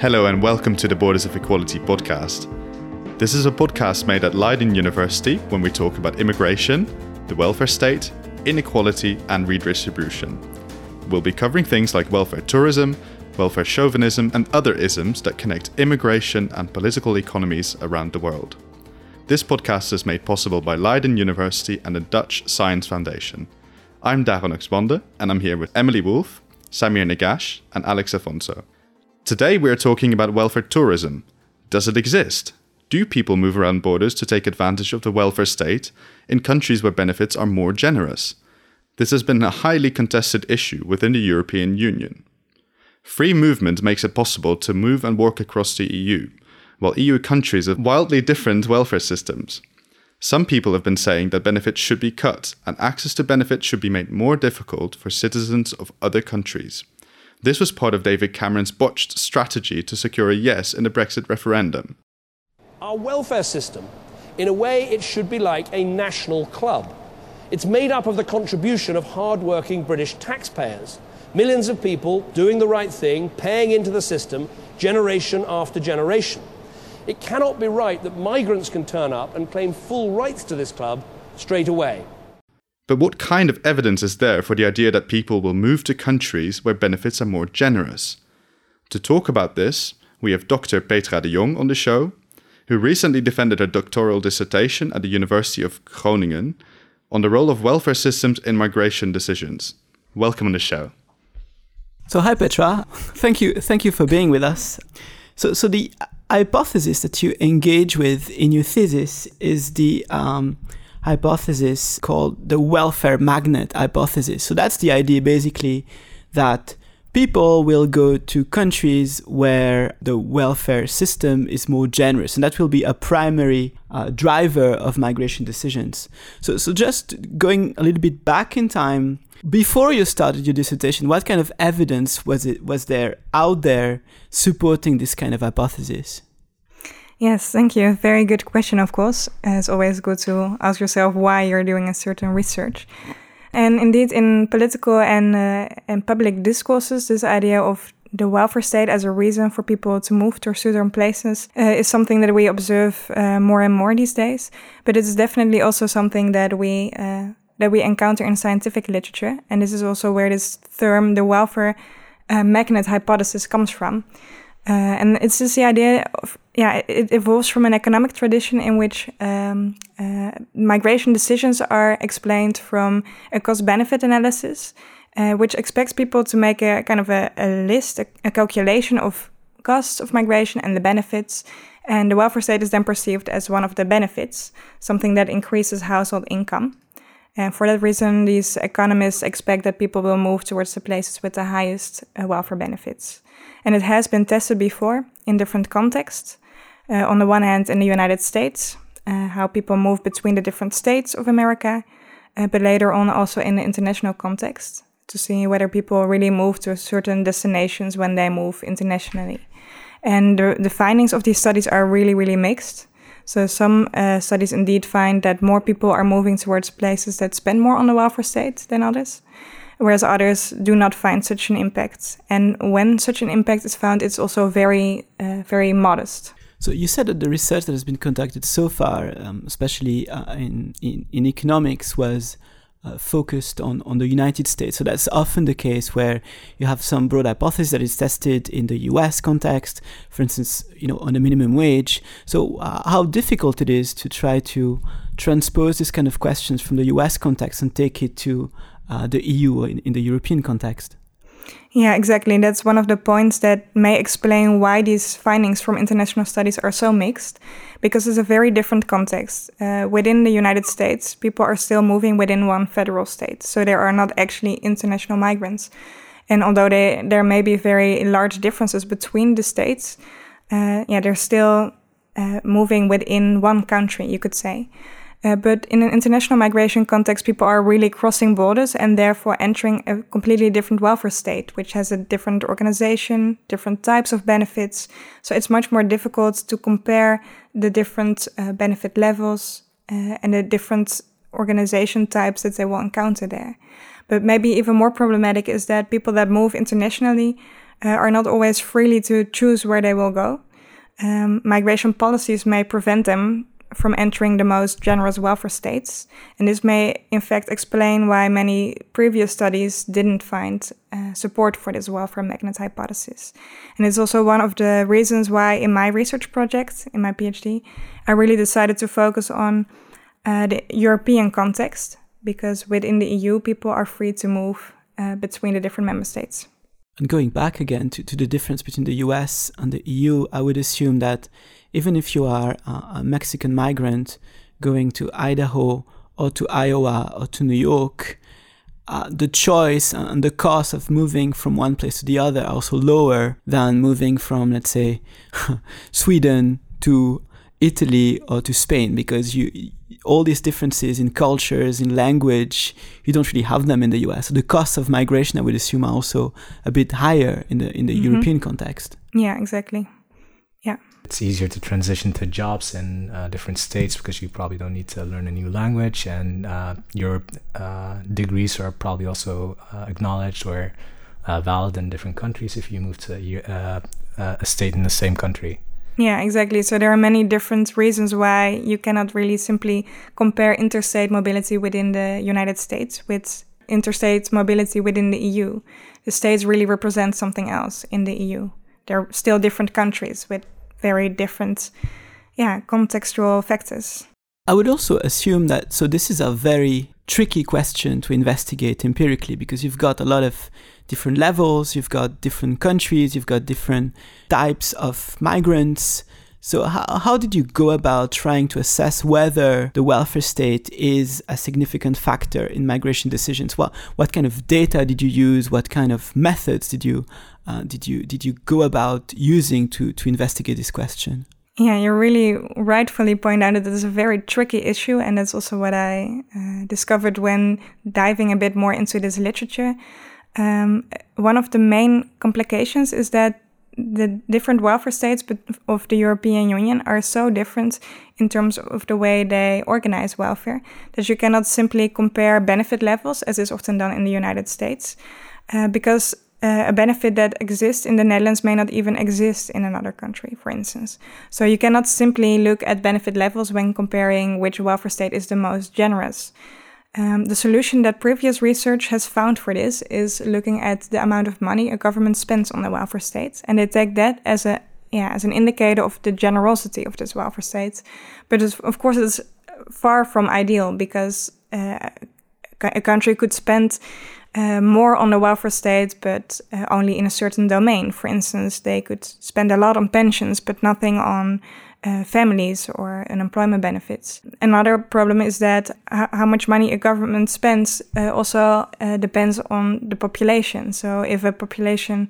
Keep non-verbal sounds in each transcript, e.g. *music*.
Hello, and welcome to the Borders of Equality podcast. This is a podcast made at Leiden University when we talk about immigration, the welfare state, inequality, and redistribution. We'll be covering things like welfare tourism, welfare chauvinism, and other isms that connect immigration and political economies around the world. This podcast is made possible by Leiden University and the Dutch Science Foundation. I'm Darren Oxbonde, and I'm here with Emily Wolf, Samir Nagash, and Alex Afonso. Today we are talking about welfare tourism. Does it exist? Do people move around borders to take advantage of the welfare state in countries where benefits are more generous? This has been a highly contested issue within the European Union. Free movement makes it possible to move and work across the EU, while EU countries have wildly different welfare systems. Some people have been saying that benefits should be cut and access to benefits should be made more difficult for citizens of other countries. This was part of David Cameron's botched strategy to secure a yes in the Brexit referendum. Our welfare system, in a way, it should be like a national club. It's made up of the contribution of hard-working British taxpayers. Millions of people doing the right thing, paying into the system, generation after generation. It cannot be right that migrants can turn up and claim full rights to this club straight away. But what kind of evidence is there for the idea that people will move to countries where benefits are more generous? To talk about this, we have Dr. Petra de Jong on the show, who recently defended her doctoral dissertation at the University of Groningen on the role of welfare systems in migration decisions. Welcome on the show. So hi Petra, thank you, thank you for being with us. So, so the hypothesis that you engage with in your thesis is the um, hypothesis called the welfare magnet hypothesis. So that's the idea basically that people will go to countries where the welfare system is more generous and that will be a primary uh, driver of migration decisions so so just going a little bit back in time before you started your dissertation what kind of evidence was it was there out there supporting this kind of hypothesis Yes, thank you. Very good question, of course. It's always good to ask yourself why you're doing a certain research. And indeed, in political and, uh, and public discourses, this idea of the welfare state as a reason for people to move to certain places uh, is something that we observe uh, more and more these days. But it's definitely also something that we uh, that we encounter in scientific literature, and this is also where this term, the welfare uh, magnet hypothesis, comes from. Uh, and it's just the idea of yeah, it evolves from an economic tradition in which um, uh, migration decisions are explained from a cost benefit analysis, uh, which expects people to make a kind of a, a list, a, a, calculation of costs of migration and the benefits. And the welfare state is then perceived as one of the benefits, something that increases household income. And for that reason, these economists expect that people will move towards the places with the highest uh, welfare benefits. And it has been tested before in different contexts. Uh, on the one hand, in the United States, uh, how people move between the different states of America, uh, but later on also in the international context to see whether people really move to certain destinations when they move internationally. And the, the findings of these studies are really, really mixed. So some uh, studies indeed find that more people are moving towards places that spend more on the welfare state than others, whereas others do not find such an impact. And when such an impact is found, it's also very, uh, very modest. So you said that the research that has been conducted so far, um, especially uh, in, in, in economics, was uh, focused on, on the United States. So that's often the case where you have some broad hypothesis that is tested in the US context, for instance, you know, on a minimum wage. So uh, how difficult it is to try to transpose this kind of questions from the US context and take it to uh, the EU in, in the European context. Yeah, exactly. That's one of the points that may explain why these findings from international studies are so mixed, because it's a very different context. Uh, within the United States, people are still moving within one federal state, so there are not actually international migrants. And although they, there may be very large differences between the states, uh, yeah, they're still uh, moving within one country, you could say. Uh, but in an international migration context, people are really crossing borders and therefore entering a completely different welfare state, which has a different organization, different types of benefits. So it's much more difficult to compare the different uh, benefit levels uh, and the different organization types that they will encounter there. But maybe even more problematic is that people that move internationally uh, are not always freely to choose where they will go. Um, migration policies may prevent them from entering the most generous welfare states. And this may, in fact, explain why many previous studies didn't find uh, support for this welfare magnet hypothesis. And it's also one of the reasons why, in my research project, in my PhD, I really decided to focus on uh, the European context, because within the EU, people are free to move uh, between the different member states. And going back again to, to the difference between the US and the EU, I would assume that even if you are a Mexican migrant going to Idaho or to Iowa or to New York, uh, the choice and the cost of moving from one place to the other are also lower than moving from, let's say, *laughs* Sweden to Italy or to Spain because you all these differences in cultures, in language, you don't really have them in the US. So the costs of migration, I would assume, are also a bit higher in the in the mm-hmm. European context. Yeah, exactly. It's easier to transition to jobs in uh, different states because you probably don't need to learn a new language, and uh, your uh, degrees are probably also uh, acknowledged or uh, valid in different countries if you move to a state in the same country. Yeah, exactly. So there are many different reasons why you cannot really simply compare interstate mobility within the United States with interstate mobility within the EU. The states really represent something else in the EU. They're still different countries with very different, yeah, contextual factors. I would also assume that so this is a very tricky question to investigate empirically because you've got a lot of different levels, you've got different countries, you've got different types of migrants. So, how, how did you go about trying to assess whether the welfare state is a significant factor in migration decisions? What, what kind of data did you use? What kind of methods did you, uh, did you, did you go about using to, to investigate this question? Yeah, you really rightfully point out that is a very tricky issue, and that's also what I uh, discovered when diving a bit more into this literature. Um, one of the main complications is that the different welfare states of the European Union are so different in terms of the way they organize welfare that you cannot simply compare benefit levels, as is often done in the United States, uh, because uh, a benefit that exists in the Netherlands may not even exist in another country, for instance. So you cannot simply look at benefit levels when comparing which welfare state is the most generous. Um, the solution that previous research has found for this is looking at the amount of money a government spends on the welfare state, and they take that as a yeah as an indicator of the generosity of this welfare state. But of course, it's far from ideal because uh, a country could spend uh, more on the welfare state, but uh, only in a certain domain. For instance, they could spend a lot on pensions, but nothing on uh, families or unemployment benefits. Another problem is that how much money a government spends uh, also uh, depends on the population. So if a population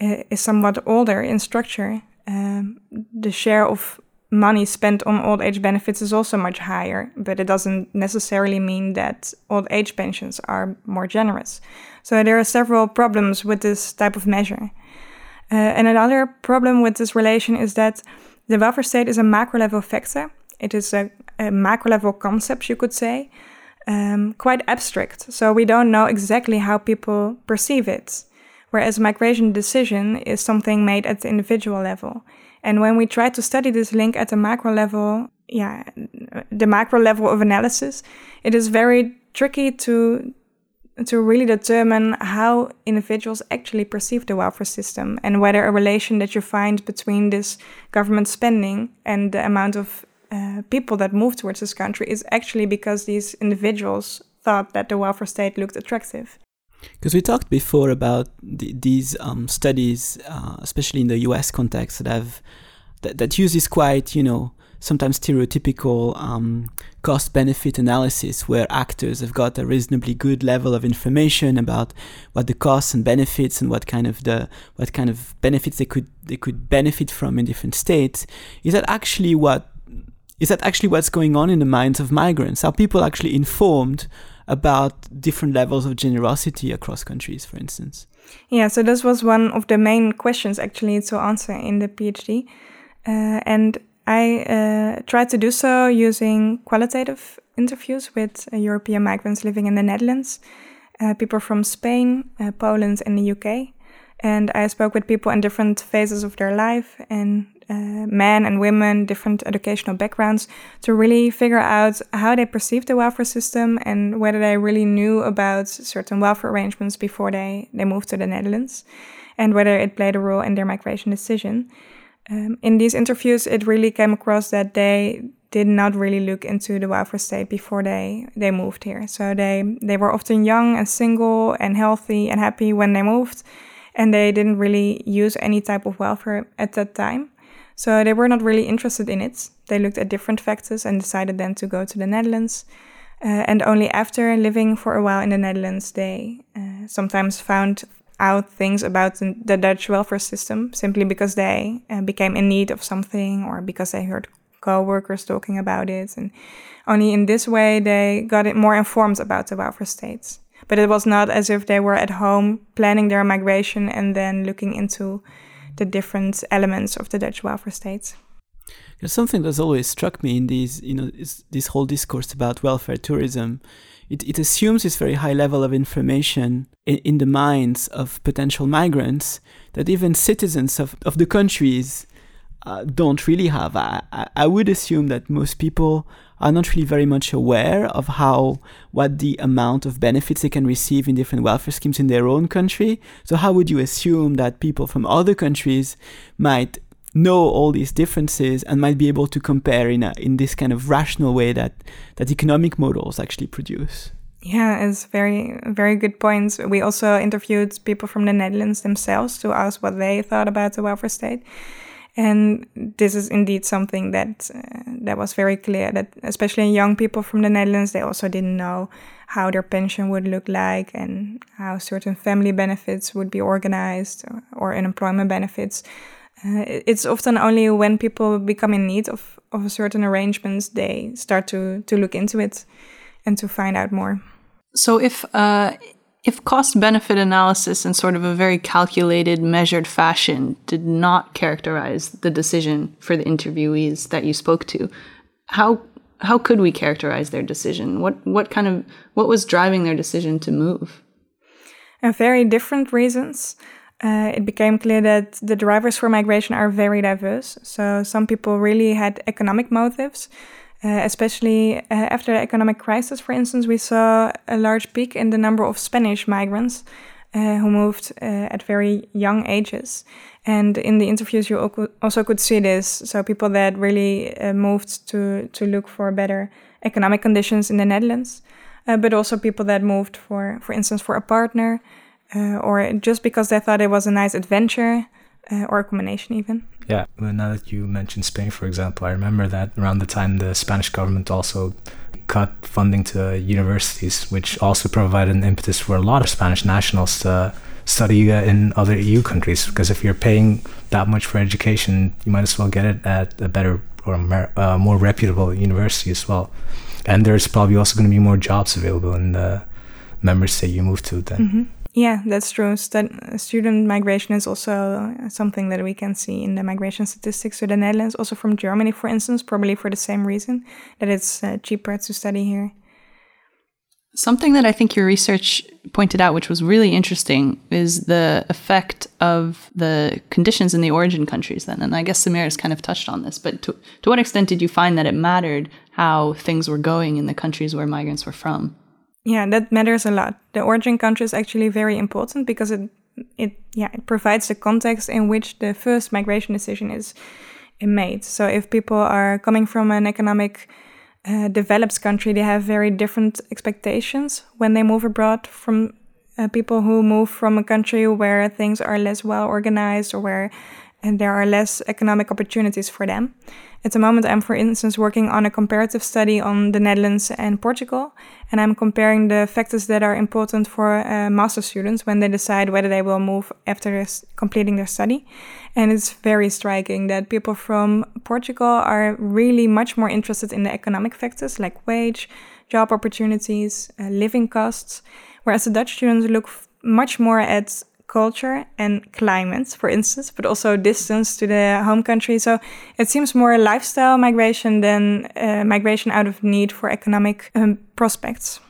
uh, is somewhat older in structure, um, the share of money spent on old age benefits is also much higher, but it doesn't necessarily mean that old age pensions are more generous. So there are several problems with this type of measure. Uh, and another problem with this relation is that the welfare state is a macro level factor. It is a, a macro level concept, you could say, um, quite abstract. So we don't know exactly how people perceive it. Whereas migration decision is something made at the individual level. And when we try to study this link at the macro level, yeah, the macro level of analysis, it is very tricky to to really determine how individuals actually perceive the welfare system and whether a relation that you find between this government spending and the amount of uh, people that move towards this country is actually because these individuals thought that the welfare state looked attractive. Because we talked before about the, these um, studies, uh, especially in the U.S. context, that have that, that use this quite, you know, sometimes stereotypical um, cost benefit analysis where actors have got a reasonably good level of information about what the costs and benefits and what kind of the what kind of benefits they could they could benefit from in different states is that actually what is that actually what's going on in the minds of migrants are people actually informed about different levels of generosity across countries for instance yeah so this was one of the main questions actually to answer in the phd uh, and I uh, tried to do so using qualitative interviews with uh, European migrants living in the Netherlands, uh, people from Spain, uh, Poland, and the UK. And I spoke with people in different phases of their life and uh, men and women, different educational backgrounds, to really figure out how they perceived the welfare system and whether they really knew about certain welfare arrangements before they, they moved to the Netherlands and whether it played a role in their migration decision. Um, in these interviews, it really came across that they did not really look into the welfare state before they, they moved here. So they, they were often young and single and healthy and happy when they moved, and they didn't really use any type of welfare at that time. So they were not really interested in it. They looked at different factors and decided then to go to the Netherlands. Uh, and only after living for a while in the Netherlands, they uh, sometimes found out things about the Dutch welfare system simply because they uh, became in need of something or because they heard co-workers talking about it and only in this way they got it more informed about the welfare states but it was not as if they were at home planning their migration and then looking into the different elements of the Dutch welfare states. something that's always struck me in these, you know, this whole discourse about welfare tourism. It, it assumes this very high level of information in, in the minds of potential migrants that even citizens of, of the countries uh, don't really have. I, I would assume that most people are not really very much aware of how what the amount of benefits they can receive in different welfare schemes in their own country. So how would you assume that people from other countries might know all these differences and might be able to compare in a, in this kind of rational way that that economic models actually produce? Yeah, it's very very good points. We also interviewed people from the Netherlands themselves to ask what they thought about the welfare state. And this is indeed something that uh, that was very clear that especially young people from the Netherlands they also didn't know how their pension would look like and how certain family benefits would be organized or, or unemployment benefits. Uh, it's often only when people become in need of, of certain arrangements they start to, to look into it and to find out more. So if uh, if cost benefit analysis in sort of a very calculated, measured fashion did not characterize the decision for the interviewees that you spoke to, how how could we characterize their decision? What what kind of what was driving their decision to move? And very different reasons. Uh, it became clear that the drivers for migration are very diverse. So some people really had economic motives. Uh, especially uh, after the economic crisis, for instance, we saw a large peak in the number of Spanish migrants uh, who moved uh, at very young ages. And in the interviews, you also could see this. So people that really uh, moved to to look for better economic conditions in the Netherlands, uh, but also people that moved for, for instance, for a partner, or just because they thought it was a nice adventure or a combination even. Yeah, well, now that you mentioned Spain, for example, I remember that around the time the Spanish government also cut funding to universities, which also provided an impetus for a lot of Spanish nationals to study uh, in other EU countries. Because if you're paying that much for education, you might as well get it at a better or uh, more reputable university as well. And there's probably also going to be more jobs available in the member state you move to then. Mm-hmm. Yeah, that's true. Stud- student migration is also something that we can see in the migration statistics to the Netherlands, also from Germany, for instance, probably for the same reason that it's uh, cheaper to study here. Something that I think your research pointed out, which was really interesting, is the effect of the conditions in the origin countries then. And I guess Samir has kind of touched on this, but to, to what extent did you find that it mattered how things were going in the countries where migrants were from? Yeah, that matters a lot. The origin country is actually very important because it it yeah it provides the context in which the first migration decision is made. So if people are coming from an economic uh, developed country, they have very different expectations when they move abroad from uh, people who move from a country where things are less well organized or where and there are less economic opportunities for them. At the moment, I'm, for instance, working on a comparative study on the Netherlands and Portugal, and I'm comparing the factors that are important for uh, master students when they decide whether they will move after completing their study. And it's very striking that people from Portugal are really much more interested in the economic factors like wage, job opportunities, uh, living costs, whereas the Dutch students look much more at culture and climate, for instance, but also distance to the home country. So it seems more lifestyle migration than uh, migration out of need for economic um, prospects.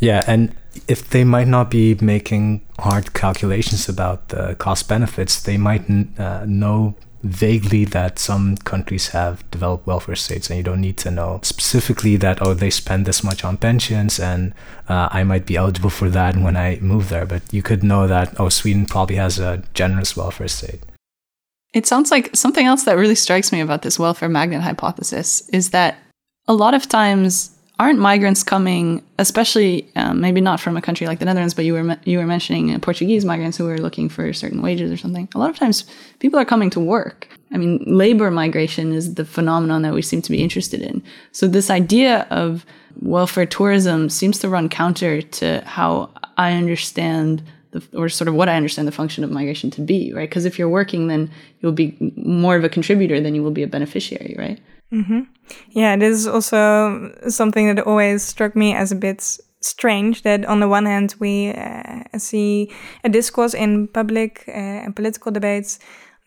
Yeah, and if they might not be making hard calculations about the cost benefits, they might uh, know vaguely that some countries have developed welfare states and you don't need to know specifically that oh they spend this much on pensions and uh, i might be eligible for that when i move there. But you could know that oh sweden probably has a generous welfare state. It sounds like something else that really strikes me about this welfare magnet hypothesis is that a lot of times aren't migrants coming, especially um, maybe not from a country like the Netherlands, but you were you were mentioning Portuguese migrants who were looking for certain wages or something. A lot of times, people are coming to work. I mean, labor migration is the phenomenon that we seem to be interested in. So this idea of welfare tourism seems to run counter to how I understand the, or sort of what I understand the function of migration to be, right? Because if you're working, then you'll be more of a contributor than you will be a beneficiary, right? Mm-hmm. Yeah, this is also something that always struck me as a bit strange. That on the one hand, we uh, see a discourse in public uh, and political debates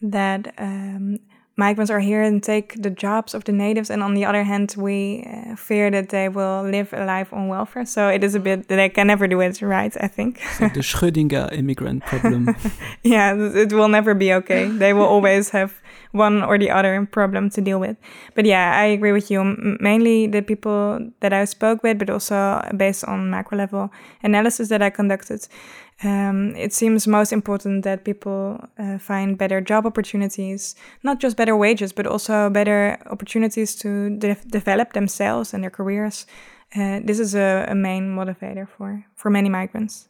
that um, migrants are here and take the jobs of the natives, and on the other hand, we uh, fear that they will live a life on welfare. So it is a bit that they can never do it right. I think the *laughs* Schrödinger immigrant problem. *laughs* yeah, it will never be okay. They will always have one or the other problem to deal with. But yeah, I agree with you. mainly the people that I spoke with, but also based on macro level analysis that I conducted. Um, it seems most important that people uh, find better job opportunities, not just better wages, but also better opportunities to de develop themselves and their careers. Uh, this is a, a, main motivator for, for many migrants.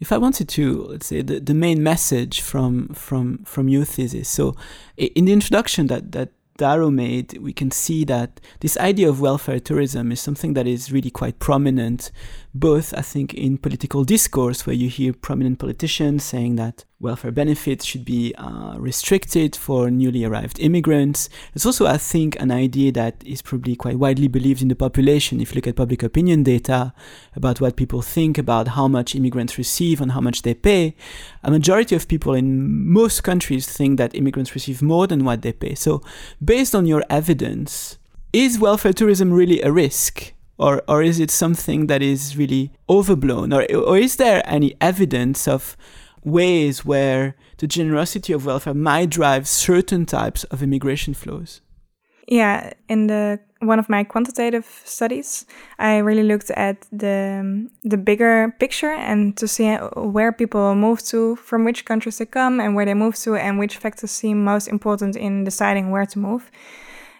If I wanted to, let's say, the, the main message from from from your thesis. So, in the introduction that that Daro made, we can see that this idea of welfare tourism is something that is really quite prominent, both, I think, in political discourse, where you hear prominent politicians saying that welfare benefits should be uh, restricted for newly arrived immigrants. It's also, I think, an idea that is probably quite widely believed in the population. If you look at public opinion data about what people think about how much immigrants receive and how much they pay, a majority of people in most countries think that immigrants receive more than what they pay. So, based on your evidence, is welfare tourism really a risk? Or, or is it something that is really overblown? Or, or is there any evidence of ways where the generosity of welfare might drive certain types of immigration flows? Yeah, in the one of my quantitative studies, I really looked at the the bigger picture and to see where people move to, from which countries they come, and where they move to, and which factors seem most important in deciding where to move.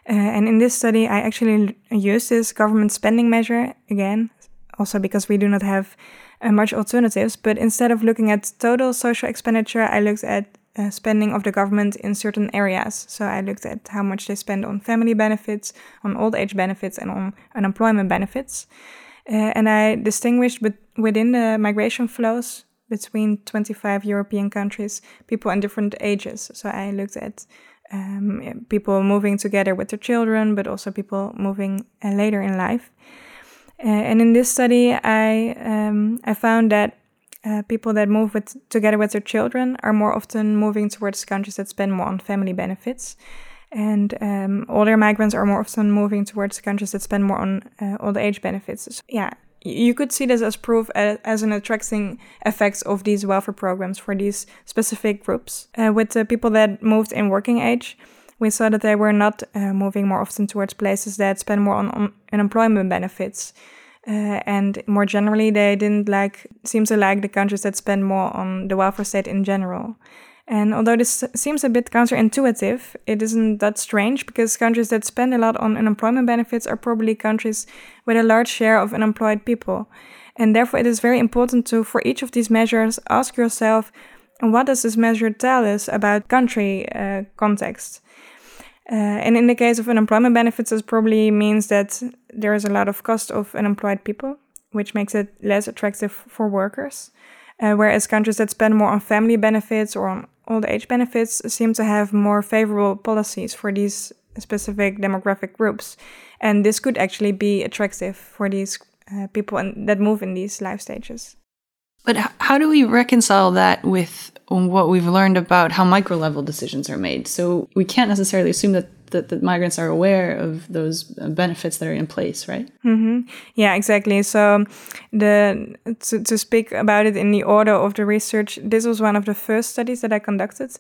Uh, and in this study, I actually used this government spending measure again, also because we do not have uh, much alternatives. But instead of looking at total social expenditure, I looked at uh, spending of the government in certain areas. So I looked at how much they spend on family benefits, on old age benefits, and on unemployment benefits. Uh, and I distinguished within the migration flows between 25 European countries, people in different ages. So I looked at um, people moving together with their children, but also people moving uh, later in life. Uh, and in this study, I um, I found that uh, people that move with together with their children are more often moving towards countries that spend more on family benefits, and um, older migrants are more often moving towards countries that spend more on uh, old age benefits. So, yeah, you could see this as proof as an attracting effect of these welfare programs for these specific groups. Uh, with the people that moved in working age, we saw that they were not uh, moving more often towards places that spend more on, on unemployment benefits. Uh, and more generally, they didn't like seem to like the countries that spend more on the welfare state in general. And although this seems a bit counterintuitive, it isn't that strange because countries that spend a lot on unemployment benefits are probably countries with a large share of unemployed people. And therefore, it is very important to, for each of these measures, ask yourself what does this measure tell us about country uh, context? Uh, and in the case of unemployment benefits, this probably means that there is a lot of cost of unemployed people, which makes it less attractive for workers. Uh, whereas countries that spend more on family benefits or on old age benefits seem to have more favorable policies for these specific demographic groups. And this could actually be attractive for these uh, people that move in these life stages. But how do we reconcile that with what we've learned about how micro level decisions are made? So we can't necessarily assume that that the migrants are aware of those benefits that are in place, right? Mm-hmm. Yeah, exactly. So, the to, to speak about it in the order of the research, this was one of the first studies that I conducted,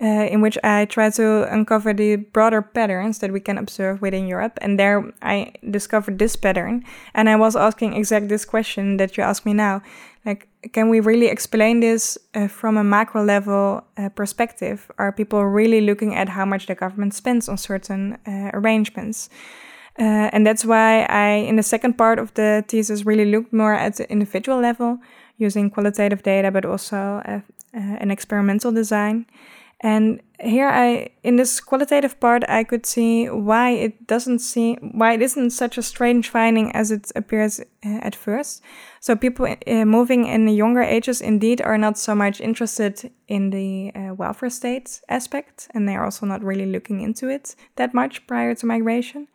uh, in which I tried to uncover the broader patterns that we can observe within Europe. And there, I discovered this pattern, and I was asking exactly this question that you ask me now, like can we really explain this uh, from a macro level uh, perspective? Are people really looking at how much the government spends on certain uh, arrangements? Uh, and that's why I, in the second part of the thesis, really looked more at the individual level using qualitative data, but also uh, uh, an experimental design. And here I, in this qualitative part, I could see why it doesn't seem, why it isn't such a strange finding as it appears uh, at first. So people uh, moving in the younger ages indeed are not so much interested in the uh, welfare state aspect, and they're also not really looking into it that much prior to migration.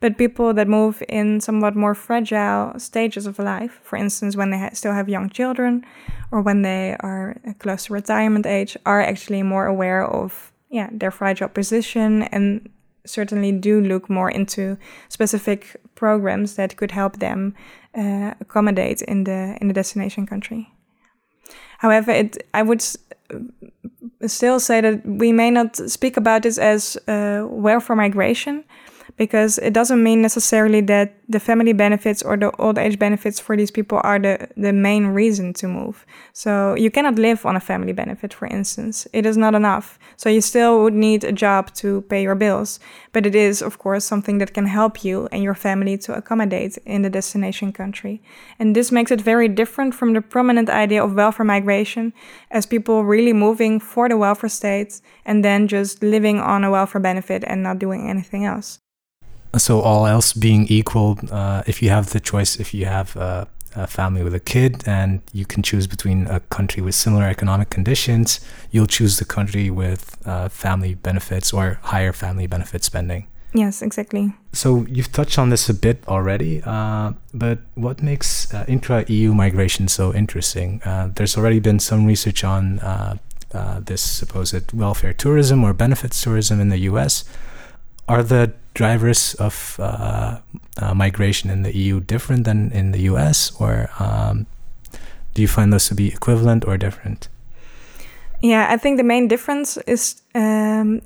But people that move in somewhat more fragile stages of life, for instance, when they ha still have young children or when they are close to retirement age, are actually more aware of yeah their fragile position and certainly do look more into specific programs that could help them uh, accommodate in the in the destination country. However, it I would still say that we may not speak about this as uh, welfare migration, because it doesn't mean necessarily that the family benefits or the old age benefits for these people are the, the main reason to move. So you cannot live on a family benefit, for instance. It is not enough. So you still would need a job to pay your bills. But it is, of course, something that can help you and your family to accommodate in the destination country. And this makes it very different from the prominent idea of welfare migration as people really moving for the welfare state and then just living on a welfare benefit and not doing anything else so all else being equal, uh, if you have the choice, if you have a, a, family with a kid and you can choose between a country with similar economic conditions, you'll choose the country with uh, family benefits or higher family benefit spending. Yes, exactly. So you've touched on this a bit already, uh, but what makes uh, intra-EU migration so interesting? Uh, there's already been some research on uh, this supposed welfare tourism or benefits tourism in the U.S. Are the drivers of uh, uh, migration in the EU different than in the US, or um, do you find those to be equivalent or different? Yeah, I think the main difference is um,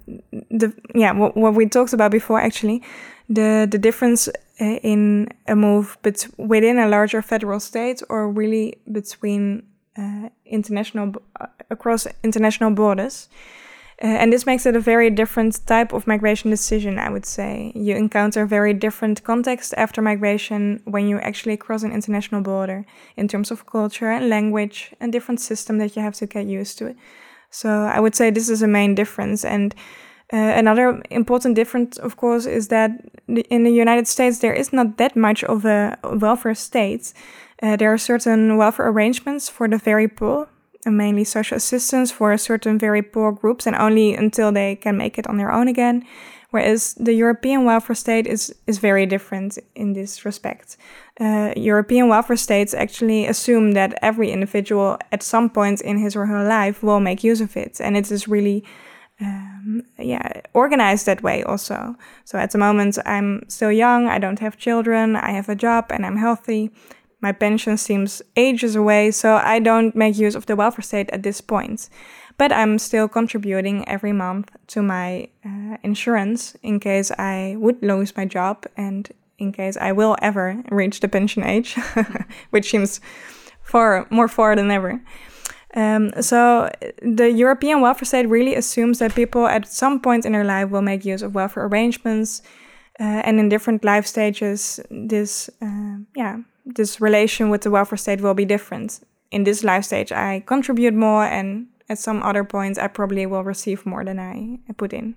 the yeah what, what, we talked about before actually, the the difference uh, in a move but within a larger federal state or really between uh, international uh, across international borders. Uh, and this makes it a very different type of migration decision, I would say. You encounter very different context after migration when you actually cross an international border in terms of culture and language and different system that you have to get used to. So I would say this is a main difference. And uh, another important difference, of course, is that in the United States there is not that much of a welfare state. Uh, there are certain welfare arrangements for the very poor, mainly social assistance for certain very poor groups and only until they can make it on their own again. Whereas the European welfare state is, is very different in this respect. Uh, European welfare states actually assume that every individual at some point in his or her life will make use of it. And it is really um, yeah, organized that way also. So at the moment, I'm still young, I don't have children, I have a job, and I'm healthy my pension seems ages away, so I don't make use of the welfare state at this point. But I'm still contributing every month to my uh, insurance in case I would lose my job and in case I will ever reach the pension age, *laughs* which seems far more far than ever. Um, so the European welfare state really assumes that people at some point in their life will make use of welfare arrangements, uh, and in different life stages, this uh, yeah this relation with the welfare state will be different. In this life stage, I contribute more, and at some other points, I probably will receive more than I put in.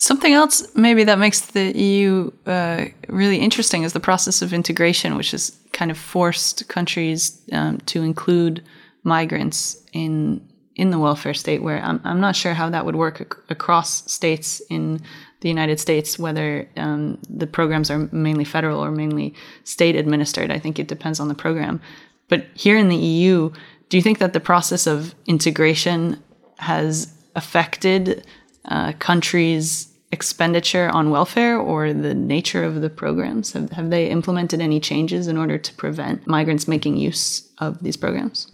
Something else, maybe that makes the EU uh, really interesting, is the process of integration, which has kind of forced countries um, to include migrants in in the welfare state. Where I'm, I'm not sure how that would work ac across states in the United States, whether um, the programs are mainly federal or mainly state administered. I think it depends on the program. But here in the EU, do you think that the process of integration has affected uh, countries' expenditure on welfare or the nature of the programs? Have, have they implemented any changes in order to prevent migrants making use of these programs?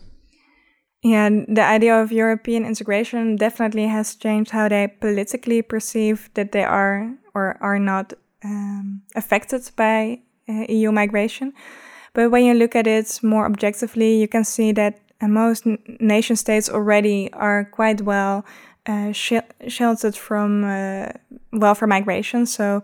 Yeah, the idea of European integration definitely has changed how they politically perceive that they are or are not um, affected by uh, EU migration. But when you look at it more objectively, you can see that uh, most nation states already are quite well uh, sh sheltered from uh, welfare migration. So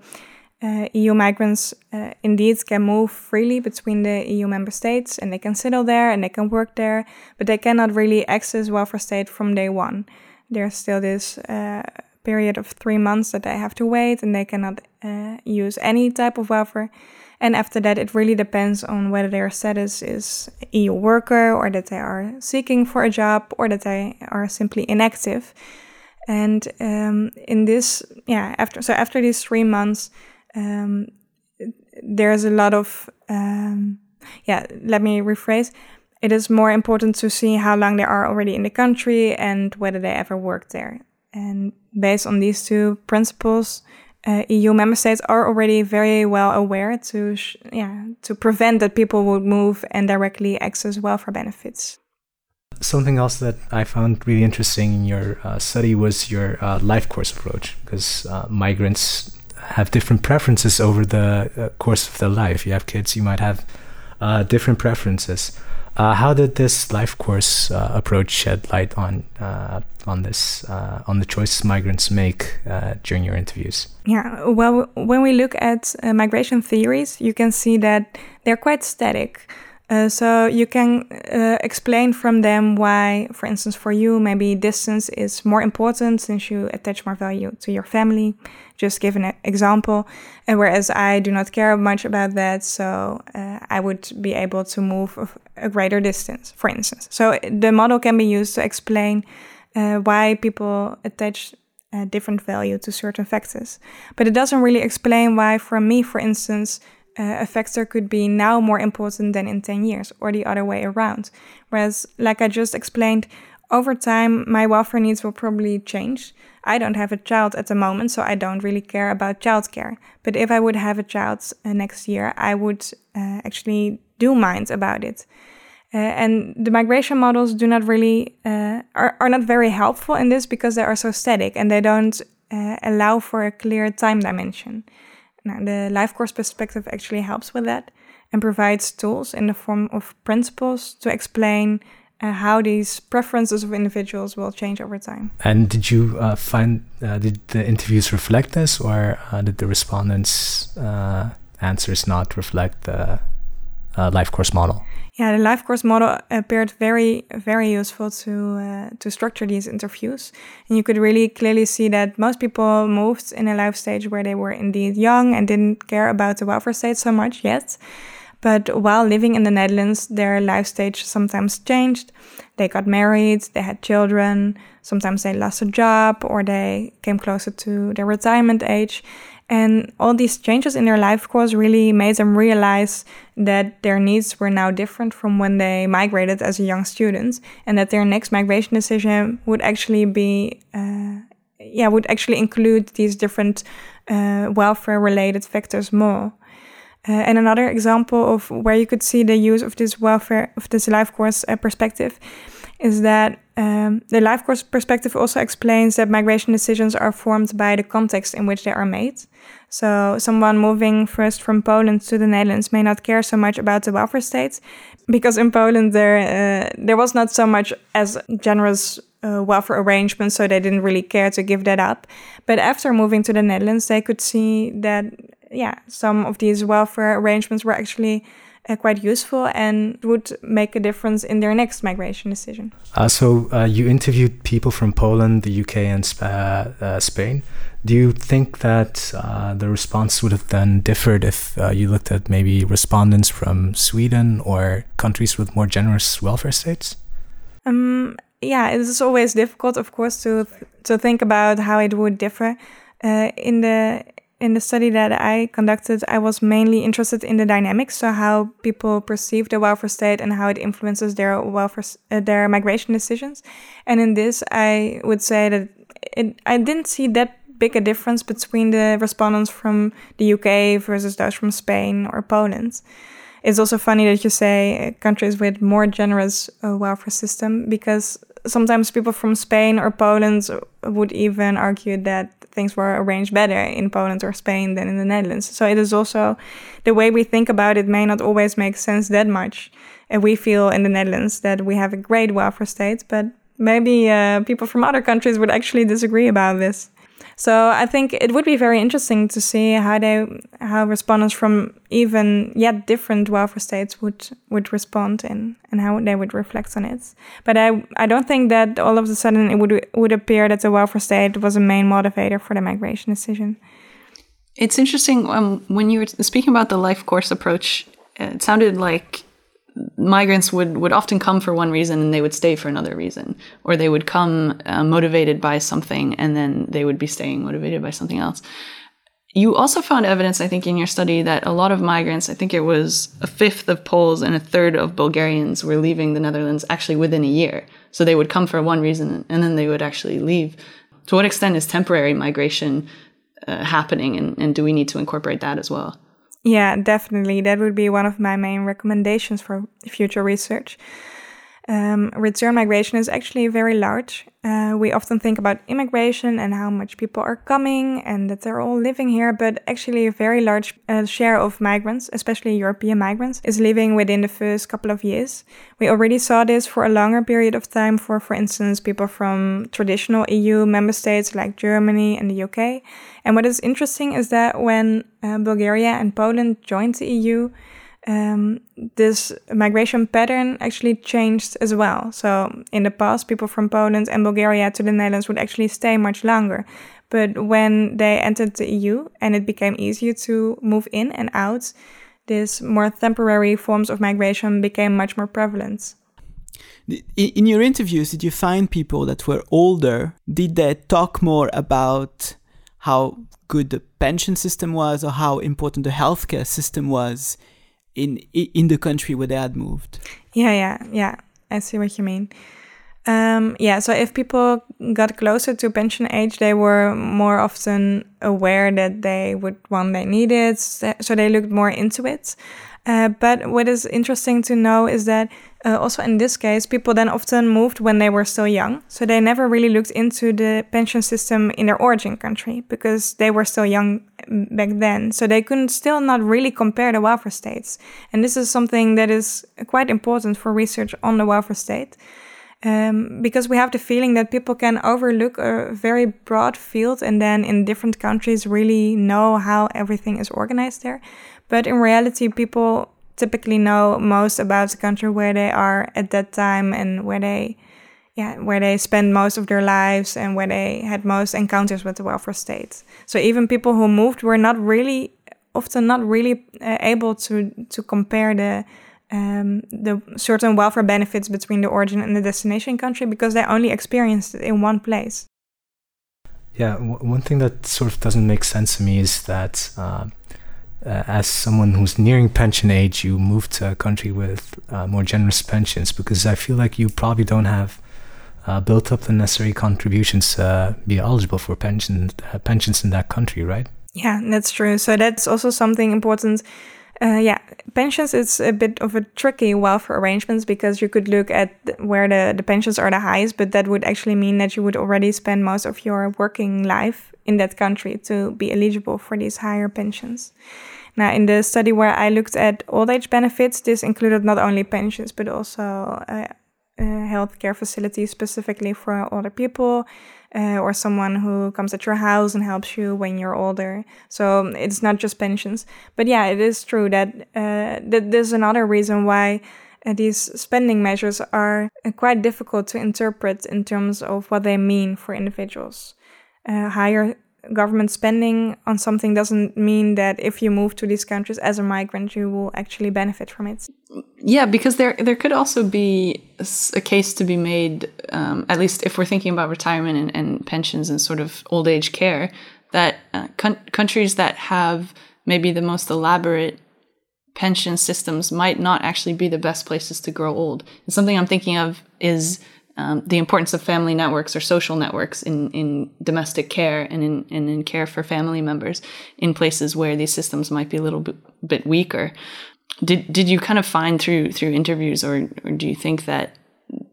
uh, EU migrants uh, indeed can move freely between the EU member states and they can settle there and they can work there, but they cannot really access welfare state from day one. There's still this uh, period of three months that they have to wait and they cannot uh, use any type of welfare. And after that, it really depends on whether their status is EU worker or that they are seeking for a job or that they are simply inactive. And um, in this, yeah, after so after these three months, um, there's a lot of um, yeah let me rephrase it is more important to see how long they are already in the country and whether they ever worked there and based on these two principles uh, EU member states are already very well aware to yeah to prevent that people would move and directly access welfare benefits. Something else that I found really interesting in your uh, study was your uh, life course approach, because uh, migrants have different preferences over the uh, course of their life. You have kids, you might have uh, different preferences. Uh, how did this life course uh, approach shed light on uh, on this uh, on the choices migrants make during your interviews? Yeah, well, when we look at migration theories, you can see that they're quite static. Uh, so you can uh, explain from them why, for instance, for you, maybe distance is more important since you attach more value to your family. Just give an example. And whereas I do not care much about that, so uh, I would be able to move a greater distance, for instance. So the model can be used to explain uh, why people attach different value to certain factors. But it doesn't really explain why, for me, for instance, uh, a factor could be now more important than in 10 years, or the other way around. Whereas, like I just explained, over time, my welfare needs will probably change. I don't have a child at the moment, so I don't really care about childcare. But if I would have a child uh, next year, I would uh, actually do mind about it. Uh, and the migration models do not really uh, are, are not very helpful in this because they are so static and they don't uh, allow for a clear time dimension. The life course perspective actually helps with that and provides tools in the form of principles to explain uh, how these preferences of individuals will change over time. And did you uh, find uh, did the interviews reflect this, or uh, did the respondents' uh, answers not reflect the uh, life course model? Yeah, the life course model appeared very, very useful to uh, to structure these interviews, and you could really clearly see that most people moved in a life stage where they were indeed young and didn't care about the welfare state so much yet. But while living in the Netherlands, their life stage sometimes changed. They got married, they had children, sometimes they lost a job or they came closer to their retirement age. And all these changes in their life course really made them realize that their needs were now different from when they migrated as a young student, and that their next migration decision would actually be, uh, yeah, would actually include these different uh, welfare-related factors more. Uh, and another example of where you could see the use of this welfare of this life course uh, perspective is that um, the life course perspective also explains that migration decisions are formed by the context in which they are made. So, someone moving first from Poland to the Netherlands may not care so much about the welfare state, because in Poland there uh, there was not so much as generous uh, welfare arrangements, so they didn't really care to give that up. But after moving to the Netherlands, they could see that yeah, some of these welfare arrangements were actually uh, quite useful and would make a difference in their next migration decision. Uh, so uh, you interviewed people from Poland, the UK, and Sp uh, Spain. Do you think that uh, the response would have then differed if uh, you looked at maybe respondents from Sweden or countries with more generous welfare states? Um, yeah, it is always difficult, of course, to to think about how it would differ. in the in the study that I conducted, I was mainly interested in the dynamics, so how people perceive the welfare state and how it influences their welfare, uh, their migration decisions. And in this, I would say that it, I didn't see that big a difference between the respondents from the UK versus those from Spain or Poland. It's also funny that you say countries with more generous uh, welfare system because sometimes people from Spain or Poland would even argue that things were arranged better in Poland or Spain than in the Netherlands. So it is also the way we think about it may not always make sense that much. And we feel in the Netherlands that we have a great welfare state, but maybe uh, people from other countries would actually disagree about this. So I think it would be very interesting to see how they how respondents from even yet different welfare states would would respond in and how they would reflect on it. But I I don't think that all of a sudden it would would appear that the welfare state was a main motivator for the migration decision. It's interesting um, when you were speaking about the life course approach. It sounded like migrants would, would often come for one reason and they would stay for another reason, or they would come uh, motivated by something and then they would be staying motivated by something else. You also found evidence, I think, in your study that a lot of migrants, I think it was a fifth of Poles and a third of Bulgarians, were leaving the Netherlands actually within a year. So they would come for one reason and then they would actually leave. To what extent is temporary migration uh, happening, and, and do we need to incorporate that as well? Yeah, definitely. That would be one of my main recommendations for future research. Um, return migration is actually very large. Uh, we often think about immigration and how much people are coming and that they're all living here, but actually, a very large uh, share of migrants, especially European migrants, is living within the first couple of years. We already saw this for a longer period of time for, for instance, people from traditional EU member states like Germany and the UK. And what is interesting is that when uh, Bulgaria and Poland joined the EU, um, this migration pattern actually changed as well. So in the past, people from Poland and Bulgaria to the Netherlands would actually stay much longer. But when they entered the EU and it became easier to move in and out, these more temporary forms of migration became much more prevalent. In your interviews, did you find people that were older? Did they talk more about how good the pension system was or how important the healthcare system was in in the country where they had moved. Yeah, yeah, yeah. I see what you mean. Um, yeah, so if people got closer to pension age, they were more often aware that they would one they needed, so they looked more into it. Uh, but what is interesting to know is that uh, also in this case, people then often moved when they were still young. So they never really looked into the pension system in their origin country because they were still young mm, back then. So they couldn't still not really compare the welfare states. And this is something that is quite important for research on the welfare state. Um, because we have the feeling that people can overlook a very broad field and then in different countries really know how everything is organized there. But in reality, people typically know most about the country where they are at that time and where they yeah where they spend most of their lives and where they had most encounters with the welfare state so even people who moved were not really often not really uh, able to to compare the um, the certain welfare benefits between the origin and the destination country because they only experienced it in one place. Yeah, one thing that sort of doesn't make sense to me is that uh, uh, as someone who's nearing pension age, you move to a country with uh, more generous pensions because I feel like you probably don't have uh, built up the necessary contributions to be eligible for pension, uh, pensions in that country, right? Yeah, that's true. So that's also something important. Uh, yeah, pensions is a bit of a tricky welfare arrangements because you could look at where the, the pensions are the highest, but that would actually mean that you would already spend most of your working life in that country to be eligible for these higher pensions. Now, in the study where I looked at old age benefits, this included not only pensions but also uh, uh, healthcare facilities specifically for older people. Uh, or someone who comes at your house and helps you when you're older. So it's not just pensions. But yeah, it is true that uh, that there's another reason why uh, these spending measures are uh, quite difficult to interpret in terms of what they mean for individuals. Uh, higher government spending on something doesn't mean that if you move to these countries as a migrant, you will actually benefit from it. Yeah, because there there could also be a case to be made, um, at least if we're thinking about retirement and, and, pensions and sort of old age care, that uh, countries that have maybe the most elaborate pension systems might not actually be the best places to grow old. And something I'm thinking of is um, the importance of family networks or social networks in, in domestic care and in, and in care for family members in places where these systems might be a little bit, weaker. Did, did you kind of find through through interviews or, or do you think that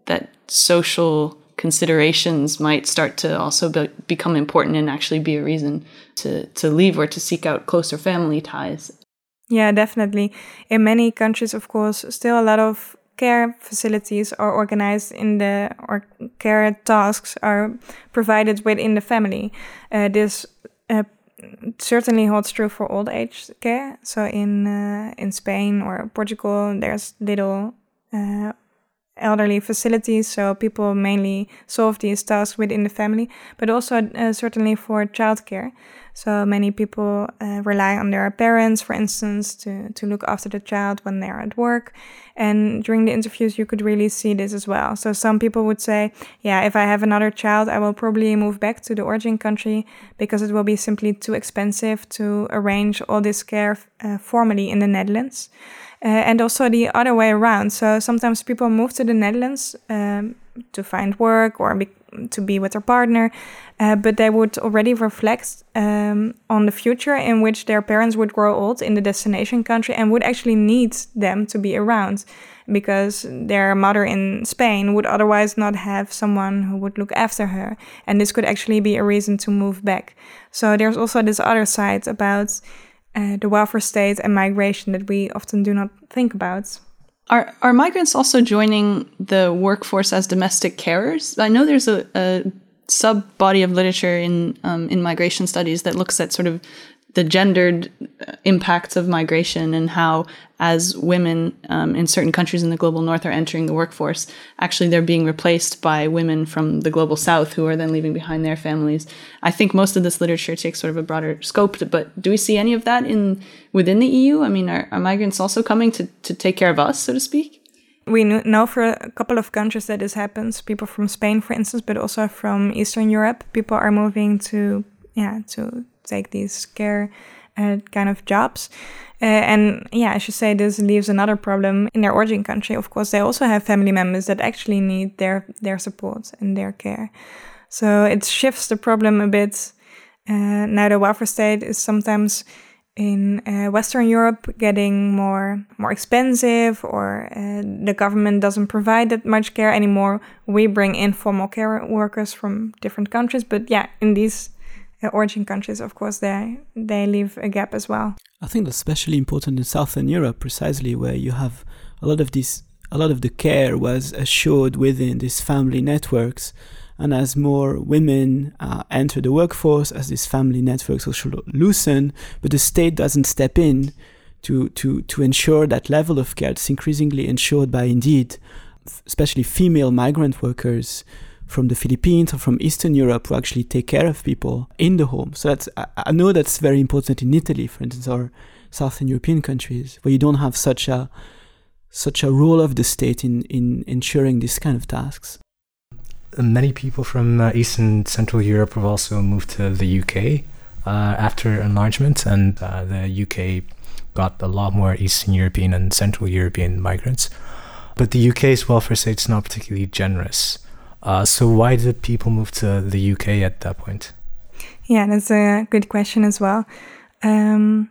that social considerations might start to also be, become important and actually be a reason to, to leave or to seek out closer family ties? Yeah, definitely. In many countries, of course, still a lot of care facilities are organized in the or care tasks are provided within the family. Uh, this uh, certainly holds true for old age care. So in uh, in Spain or Portugal, there's little uh, elderly facilities, so people mainly solve these tasks within the family, but also uh, certainly for childcare. So many people uh, rely on their parents, for instance, to, to look after the child when they're at work. And during the interviews, you could really see this as well. So some people would say, yeah, if I have another child, I will probably move back to the origin country because it will be simply too expensive to arrange all this care uh, formally in the Netherlands. Uh, and also the other way around. So sometimes people move to the Netherlands um, to find work or be, to be with their partner, uh, but they would already reflect um, on the future in which their parents would grow old in the destination country and would actually need them to be around because their mother in Spain would otherwise not have someone who would look after her. And this could actually be a reason to move back. So there's also this other side about uh, the welfare state and migration that we often do not think about. Are are migrants also joining the workforce as domestic carers? I know there's a, a sub body of literature in um, in migration studies that looks at sort of the gendered uh, impacts of migration and how, as women um, in certain countries in the global north are entering the workforce, actually they're being replaced by women from the global south who are then leaving behind their families. I think most of this literature takes sort of a broader scope, but do we see any of that in within the EU? I mean, are, are migrants also coming to, to take care of us, so to speak? We know for a couple of countries that this happens. People from Spain, for instance, but also from Eastern Europe. People are moving to yeah to take these care uh, kind of jobs. Uh, and yeah, I should say this leaves another problem in their origin country. Of course, they also have family members that actually need their their support and their care. So it shifts the problem a bit. Uh, now the welfare state is sometimes in uh, Western Europe getting more more expensive, or uh, the government doesn't provide that much care anymore. We bring informal care workers from different countries, but yeah, in these uh, origin countries, of course, they they leave a gap as well. I think that's especially important in Southern Europe, precisely where you have a lot of this, a lot of the care was assured within these family networks, and as more women uh, enter the workforce, as these family networks also loosen, but the state doesn't step in to to to ensure that level of care. It's increasingly ensured by indeed, especially female migrant workers from the Philippines or from Eastern Europe who actually take care of people in the home. So that's I, know that's very important in Italy, for instance, or Southern European countries where you don't have such a such a role of the state in in ensuring these kind of tasks. Many people from uh, Eastern Central Europe have also moved to the UK uh, after enlargement, and uh, the UK got a lot more Eastern European and Central European migrants. But the UK's welfare state is not particularly generous. Uh, so why did people move to the UK at that point? Yeah, that's a good question as well. Um,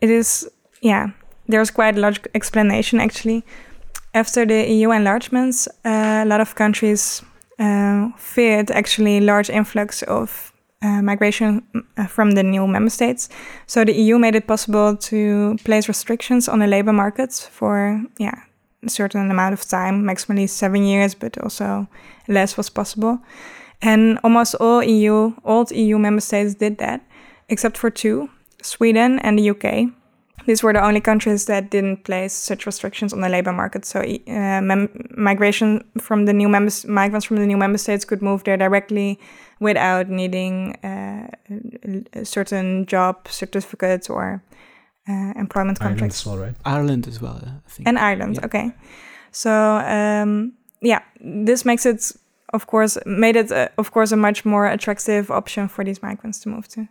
it is, yeah, there's quite a large explanation actually. After the EU enlargements, uh, a lot of countries uh, feared actually large influx of uh, migration uh, from the new member states. So the EU made it possible to place restrictions on the labor markets for yeah a certain amount of time, maximally seven years, but also less was possible. And almost all EU, old EU member states did that, except for two, Sweden and the UK. These were the only countries that didn't place such restrictions on the labor market. So uh, migration from the new members, migrants from the new member states could move there directly without needing uh, certain job certificates or uh, employment Ireland contracts. As well, right? Ireland as well, I think. And Ireland, yeah. okay. So um, yeah, this makes it, of course, made it, uh, of course, a much more attractive option for these migrants to move to.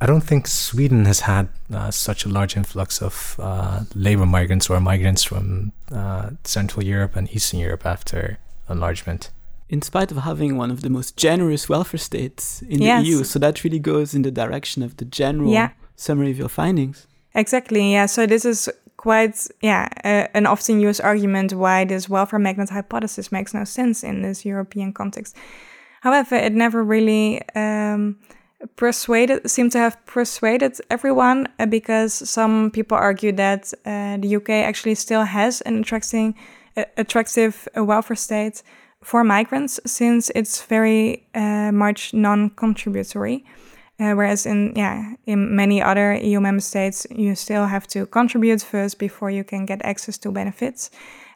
I don't think Sweden has had uh, such a large influx of uh, labor migrants or migrants from uh, Central Europe and Eastern Europe after enlargement. In spite of having one of the most generous welfare states in Yes. the EU, so that really goes in the direction of the general Yeah. summary of your findings. Exactly. Yeah. So this is quite yeah uh, an often used argument why this welfare magnet hypothesis makes no sense in this European context. However, it never really um, persuaded seemed to have persuaded everyone uh, because some people argue that uh, the UK actually still has an attracting uh, attractive welfare state for migrants since it's very uh, much non-contributory. Uh, whereas in yeah in many other EU member states, you still have to contribute first before you can get access to benefits.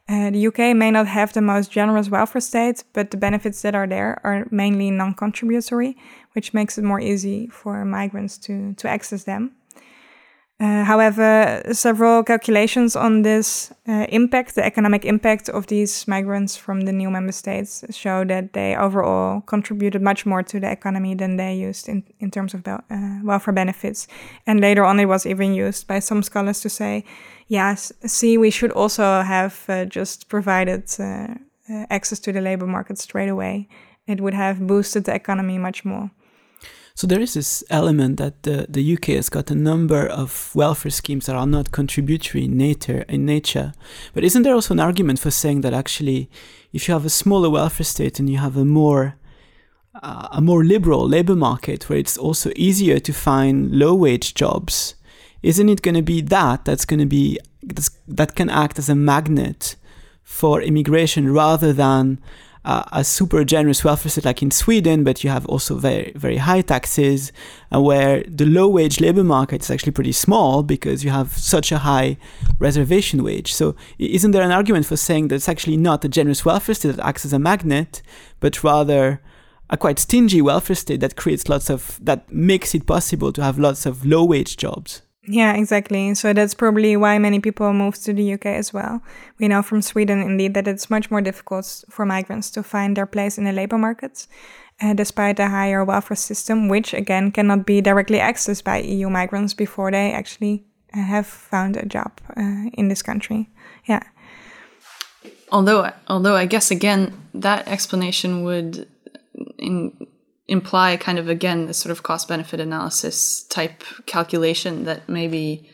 Uh, the UK may not have the most generous welfare state, but the benefits that are there are mainly non-contributory, which makes it more easy for migrants to to access them. Uh, however, several calculations on this uh, impact, the economic impact of these migrants from the new member states, show that they overall contributed much more to the economy than they used in, in terms of bel- uh, welfare benefits. And later on, it was even used by some scholars to say, yes, see, we should also have uh, just provided uh, uh, access to the labor market straight away. It would have boosted the economy much more. So there is this element that the, the UK has got a number of welfare schemes that are not contributory in nature, in nature. But isn't there also an argument for saying that actually, if you have a smaller welfare state and you have a more uh, a more liberal labor market where it's also easier to find low wage jobs, isn't it going to be that that's going to be that can act as a magnet for immigration rather than uh, a super generous welfare state like in Sweden, but you have also very very high taxes, uh, where the low wage labor market is actually pretty small because you have such a high reservation wage. So isn't there an argument for saying that it's actually not a generous welfare state that acts as a magnet, but rather a quite stingy welfare state that creates lots of that makes it possible to have lots of low wage jobs? Yeah, exactly. So that's probably why many people move to the UK as well. We know from Sweden, indeed, that it's much more difficult for migrants to find their place in the labor market, uh, despite a higher welfare system, which again cannot be directly accessed by EU migrants before they actually uh, have found a job uh, in this country. Yeah. Although, although I guess again that explanation would in, imply kind of again this sort of cost benefit analysis type calculation that maybe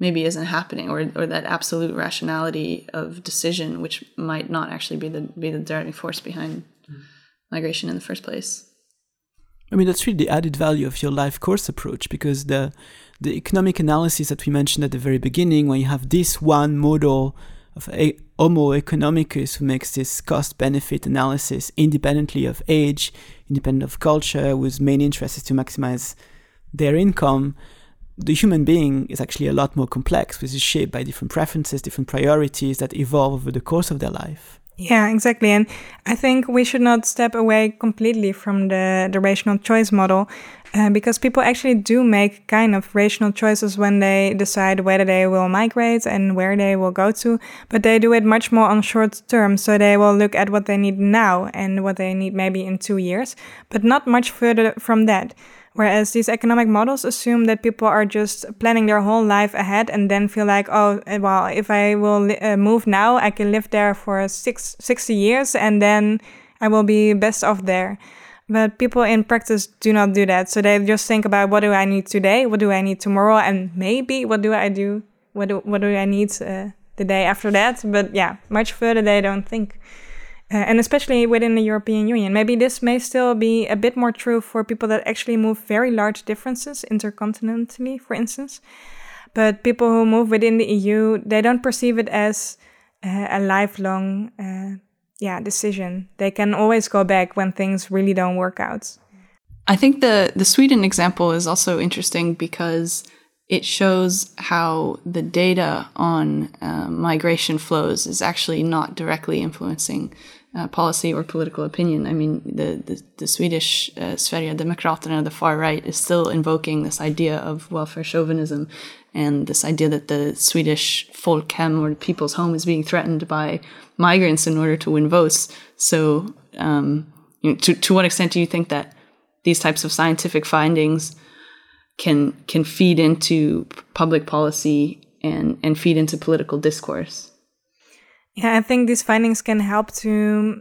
maybe isn't happening, or or that absolute rationality of decision, which might not actually be the be the driving force behind migration in the first place. I mean, that's really the added value of your life course approach because the the economic analysis that we mentioned at the very beginning, when you have this one model of a Homo economicus who makes this cost benefit analysis independently of age, independent of culture, whose main interest is to maximize their income, the human being is actually a lot more complex, which is shaped by different preferences, different priorities that evolve over the course of their life. Yeah, exactly. And I think we should not step away completely from the, the rational choice model uh, because people actually do make kind of rational choices when they decide whether they will migrate and where they will go to. But they do it much more on short term. So they will look at what they need now and what they need maybe in two years, but not much further from that. Whereas these economic models assume that people are just planning their whole life ahead and then feel like, oh, well, if I will uh, move now, I can live there for six, 60 years and then I will be best off there. But people in practice do not do that. So they just think about what do I need today? What do I need tomorrow? And maybe what do I do? What do, what do I need uh, the day after that? But yeah, much further they don't think. Uh, and especially within the European Union. Maybe this may still be a bit more true for people that actually move very large differences intercontinentally, for instance. But people who move within the EU, they don't perceive it as uh, a lifelong uh, yeah, decision. They can always go back when things really don't work out. I think the the Sweden example is also interesting because it shows how the data on uh, migration flows is actually not directly influencing uh, policy or political opinion. I mean, the the, the Swedish uh, Sverigedemokraterna, the far right, is still invoking this idea of welfare chauvinism and this idea that the Swedish folkhem or people's home is being threatened by migrants in order to win votes. So, um, you know, to to what extent do you think that these types of scientific findings can can feed into public policy and and feed into political discourse? Yeah, I think these findings can help to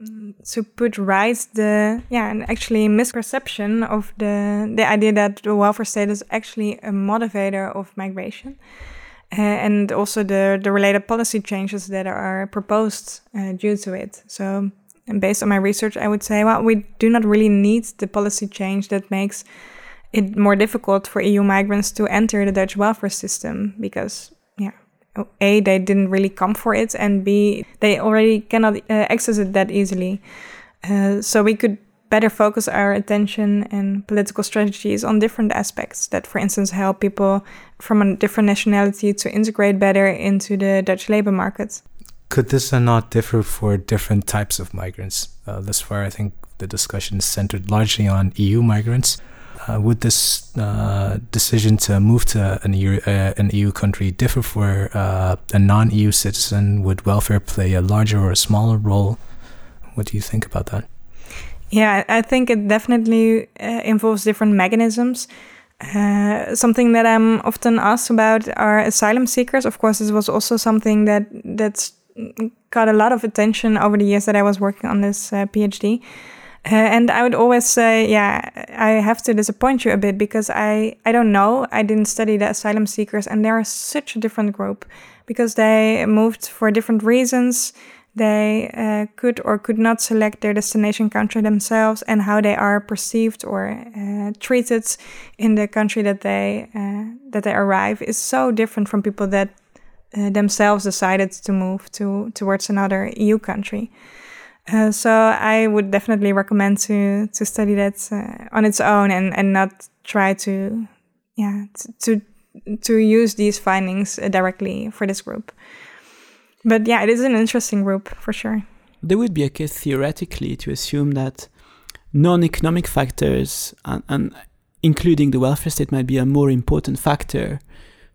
to put right the yeah and actually misperception of the the idea that the welfare state is actually a motivator of migration, uh, and also the the related policy changes that are proposed uh, due to it. So, based on my research, I would say, well, we do not really need the policy change that makes it more difficult for EU migrants to enter the Dutch welfare system because yeah, a they didn't really come for it and b they already cannot uh, access it that easily. Uh, so we could better focus our attention and political strategies on different aspects that for instance help people from a different nationality to integrate better into the dutch labor market could this not differ for different types of migrants? Uh, thus far i think the discussion is centered largely on eu migrants uh, would this uh, decision to move to an EU, uh, an EU country differ for uh, a non EU citizen? Would welfare play a larger or a smaller role? What do you think about that? Yeah, I think it definitely uh, involves different mechanisms. Uh, something that I'm often asked about are asylum seekers. Of course, this was also something that that's got a lot of attention over the years that I was working on this PhD. Uh, and I would always say, yeah, I have to disappoint you a bit because I, I don't know. I didn't study the asylum seekers, and they're such a different group because they moved for different reasons. They uh, could or could not select their destination country themselves, and how they are perceived or uh, treated in the country that they uh, that they arrive is so different from people that uh, themselves decided to move to towards another EU country. Uh, so I would definitely recommend to to study that uh, on its own and and not try to yeah to to use these findings uh, directly for this group. But yeah, it is an interesting group for sure. There would be a case theoretically to assume that non-economic factors and, and including the welfare state might be a more important factor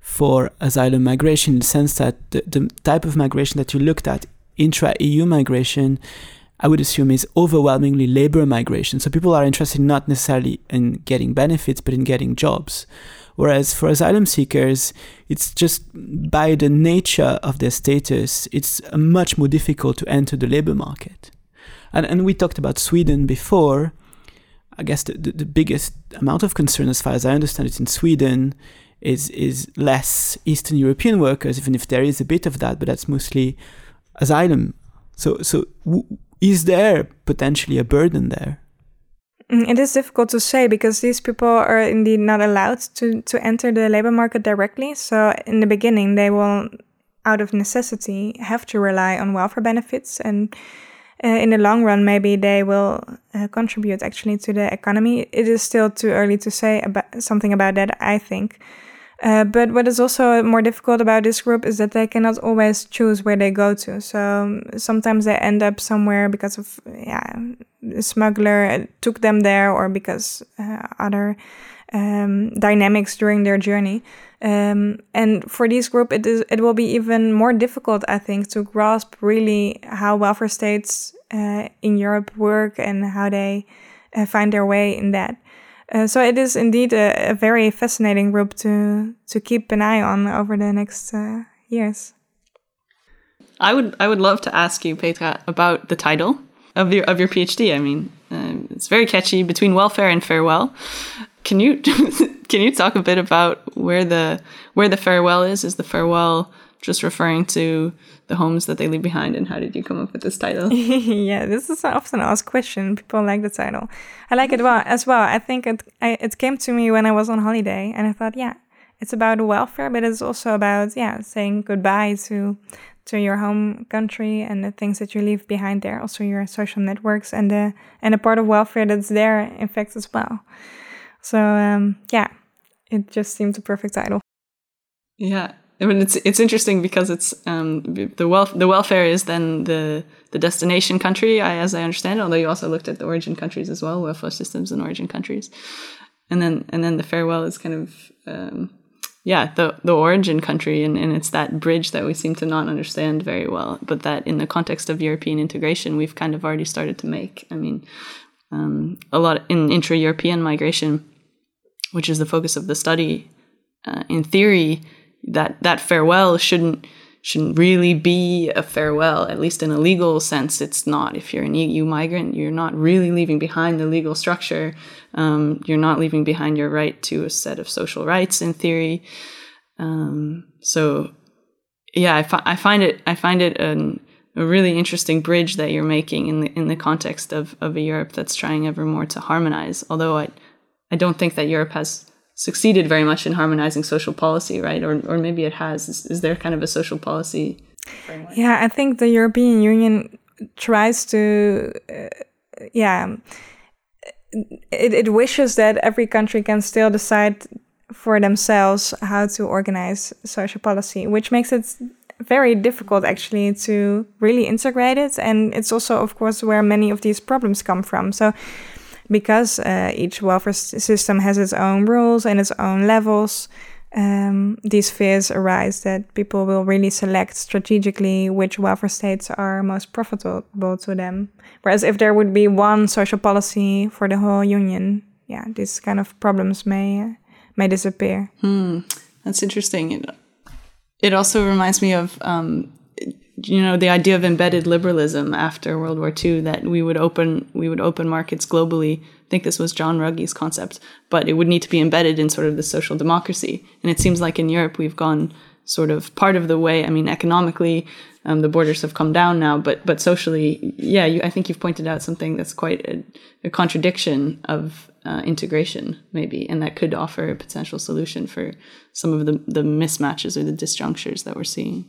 for asylum migration in the sense that the, the type of migration that you looked at intra-EU migration I would assume is overwhelmingly labor migration. So people are interested not necessarily in getting benefits, but in getting jobs. Whereas for asylum seekers, it's just by the nature of their status, it's much more difficult to enter the labor market. And, and we talked about Sweden before. I guess the, the, the biggest amount of concern, as far as I understand it, in Sweden is is less Eastern European workers, even if there is a bit of that, but that's mostly asylum. So so is there potentially a burden there? Mm, it is difficult to say because these people are indeed not allowed to, to enter the labor market directly. So, in the beginning, they will, out of necessity, have to rely on welfare benefits. And uh, in the long run, maybe they will uh, contribute actually to the economy. It is still too early to say about something about that, I think. Uh, but what is also more difficult about this group is that they cannot always choose where they go to. So um, sometimes they end up somewhere because of yeah, a smuggler took them there, or because uh, other um, dynamics during their journey. Um, and for this group, it is it will be even more difficult, I think, to grasp really how welfare states uh, in Europe work and how they uh, find their way in that. Uh, so it is indeed a, a, very fascinating group to to keep an eye on over the next uh, years. I would I would love to ask you, Petra, about the title of your of your PhD. I mean, uh, it's very catchy. Between welfare and farewell, can you *laughs* can you talk a bit about where the where the farewell is? Is the farewell just referring to the homes that they leave behind and how did you come up with this title? *laughs* Yeah this is an often asked question. People like the title. I like it well *laughs* as well. I think it I, it came to me when i was on holiday and i thought yeah it's about welfare but it's also about yeah saying goodbye to to your home country and the things that you leave behind there. Also your social networks and the and a part of welfare that's there in fact as well. So um, yeah it just seemed a perfect title. Yeah I mean, it's it's interesting because it's um, the wealth the welfare is then the the destination country, I, as I understand. Although you also looked at the origin countries as well, welfare systems in origin countries, and then and then the farewell is kind of um, yeah the the origin country, and, and it's that bridge that we seem to not understand very well, but that in the context of European integration, we've kind of already started to make. I mean, um, a lot in intra European migration, which is the focus of the study. Uh, in theory that that farewell shouldn't shouldn't really be a farewell, at least in a legal sense. It's not. If you're an EU migrant, you're not really leaving behind the legal structure. Um, you're not leaving behind your right to a set of social rights in theory. Um, so, yeah, I, fi- I find it I find it an, a really interesting bridge that you're making in the in the context of of a Europe that's trying ever more to harmonize. Although I I don't think that Europe has succeeded very much in harmonizing social policy, right? Or, or maybe it has. Is, is there kind of a social policy framework? Yeah, I think the European Union tries to, uh, yeah, it, it wishes that every country can still decide for themselves how to organize social policy, which makes it very difficult actually to really integrate it. And it's also, of course, where many of these problems come from. So because uh, each welfare system has its own rules and its own levels, um, these fears arise that people will really select strategically which welfare states are most profitable to them. Whereas if there would be one social policy for the whole union, yeah, these kind of problems may may disappear. Hmm. That's interesting. It, it also reminds me of um, you know the idea of embedded liberalism after World War II that we would open we would open markets globally. I think this was John Ruggie's concept, but it would need to be embedded in sort of the social democracy. And it seems like in Europe we've gone sort of part of the way. I mean, economically, um, the borders have come down now, but but socially, yeah, you, I think you've pointed out something that's quite a, a contradiction of uh, integration, maybe, and that could offer a potential solution for some of the the mismatches or the disjunctures that we're seeing.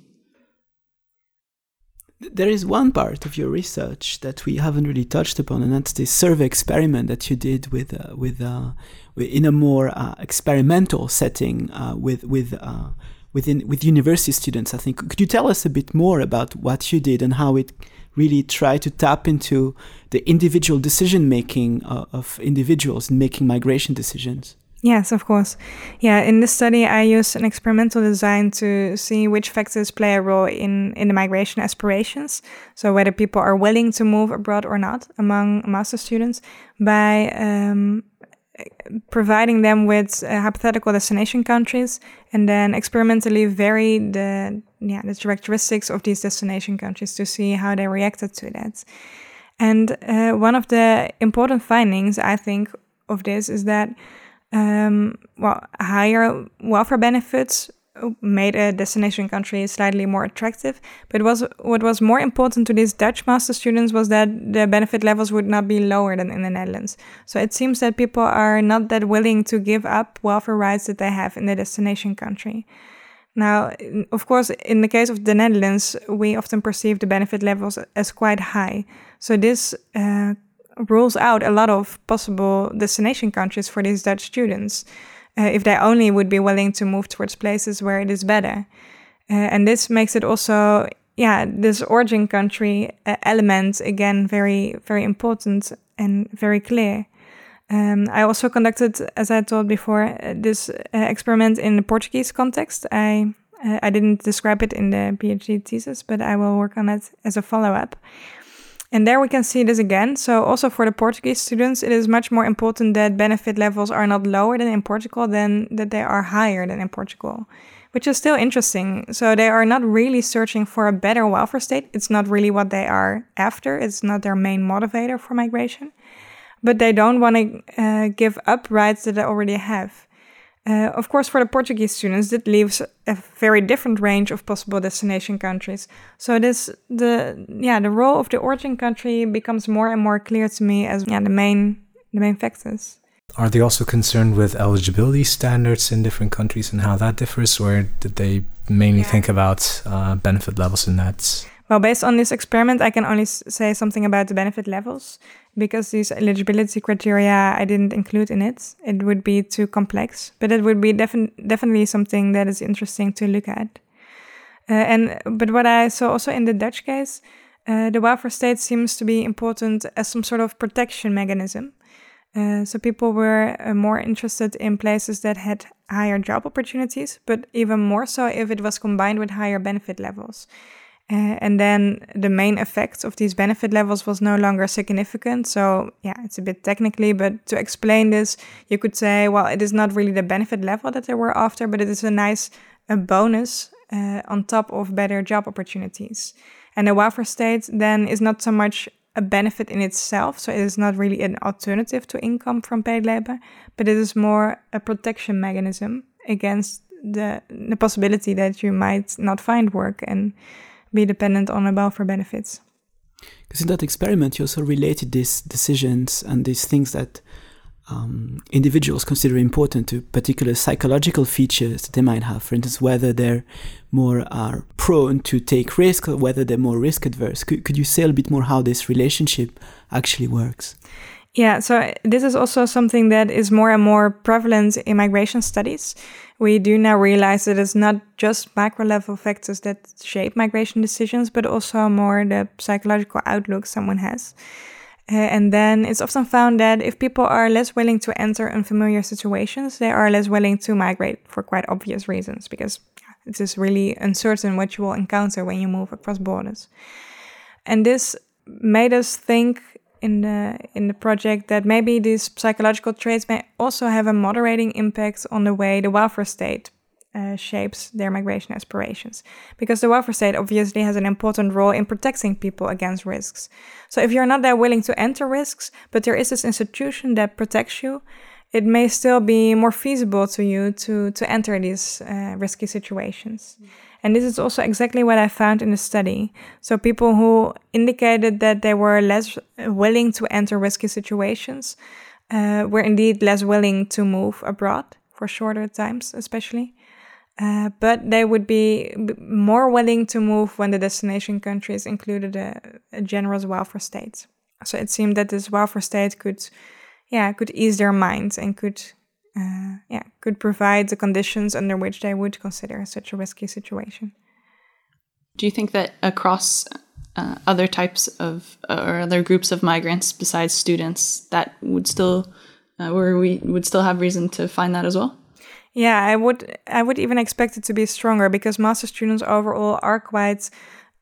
There is one part of your research that we haven't really touched upon, and that's the survey experiment that you did with uh, with, uh, in a more uh, experimental setting uh, with with uh, within with university students. I think could you tell us a bit more about what you did and how it really tried to tap into the individual decision making uh, of individuals in making migration decisions? Yes, of course. Yeah, in this study, I used an experimental design to see which factors play a role in, in the migration aspirations. So, whether people are willing to move abroad or not among master students by um, providing them with uh, hypothetical destination countries and then experimentally vary the, yeah, the characteristics of these destination countries to see how they reacted to that. And uh, one of the important findings, I think, of this is that um, well, higher welfare benefits made a destination country slightly more attractive. But was what was more important to these Dutch master students was that the benefit levels would not be lower than in the Netherlands. So it seems that people are not that willing to give up welfare rights that they have in the destination country. Now, of course, in the case of the Netherlands, we often perceive the benefit levels as quite high. So this uh, rules out a lot of possible destination countries for these Dutch students uh, if they only would be willing to move towards places where it is better. Uh, and this makes it also, yeah, this origin country uh, element again very, very important and very clear. Um, I also conducted, as I told before, uh, this uh, experiment in the Portuguese context. I uh, I didn't describe it in the PhD thesis, but I will work on it as a follow up. And there we can see this again. So also for the Portuguese students, it is much more important that benefit levels are not lower than in Portugal than that they are higher than in Portugal, which is still interesting. So they are not really searching for a better welfare state. It's not really what they are after. It's not their main motivator for migration. But they don't want to uh, give up rights that they already have. Uh, of course, for the Portuguese students, it leaves a very different range of possible destination countries. So this, the yeah, the role of the origin country becomes more and more clear to me as yeah the main the main factors. Are they also concerned with eligibility standards in different countries and how that differs, or did they mainly yeah. think about uh, benefit levels in that? Well, based on this experiment, I can only say something about the benefit levels because these eligibility criteria I didn't include in it. It would be too complex, but it would be defi- definitely something that is interesting to look at. Uh, and but what I saw also in the Dutch case, uh, the welfare state seems to be important as some sort of protection mechanism. Uh, so people were uh, more interested in places that had higher job opportunities, but even more so if it was combined with higher benefit levels. Uh, and then the main effect of these benefit levels was no longer significant. So, yeah, it's a bit technically, but to explain this, you could say, well, it is not really the benefit level that they were after, but it is a nice a bonus uh, on top of better job opportunities. And the welfare state then is not so much a benefit in itself, so it is not really an alternative to income from paid labor, but it is more a protection mechanism against the, the possibility that you might not find work and be dependent on a welfare benefits. Because in that experiment, you also related these decisions and these things that um, individuals consider important to particular psychological features that they might have. For instance, whether they're more are prone to take risk or whether they're more risk adverse. Could, could you say a bit more how this relationship actually works? Yeah, so this is also something that is more and more prevalent in migration studies. We do now realize that it's not just macro level factors that shape migration decisions, but also more the psychological outlook someone has. Uh, and then it's often found that if people are less willing to enter unfamiliar situations, they are less willing to migrate for quite obvious reasons, because it is really uncertain what you will encounter when you move across borders. And this made us think in the in the project that maybe these psychological traits may also have a moderating impact on the way the welfare state uh, shapes their migration aspirations. Because the welfare state obviously has an important role in protecting people against risks. So if you're not that willing to enter risks, but there is this institution that protects you, it may still be more feasible to you to to enter these uh, risky situations. Mm. And this is also exactly what I found in the study. So people who indicated that they were less willing to enter risky situations uh, were indeed less willing to move abroad for shorter times, especially. Uh, but they would be more willing to move when the destination countries included a, a generous welfare state. So it seemed that this welfare state could, yeah, could ease their minds and could uh, yeah, could provide the conditions under which they would consider such a risky situation. Do you think that across uh, other types of uh, or other groups of migrants besides students, that would still, uh, where we would still have reason to find that as well? Yeah, I would. I would even expect it to be stronger because master students overall are quite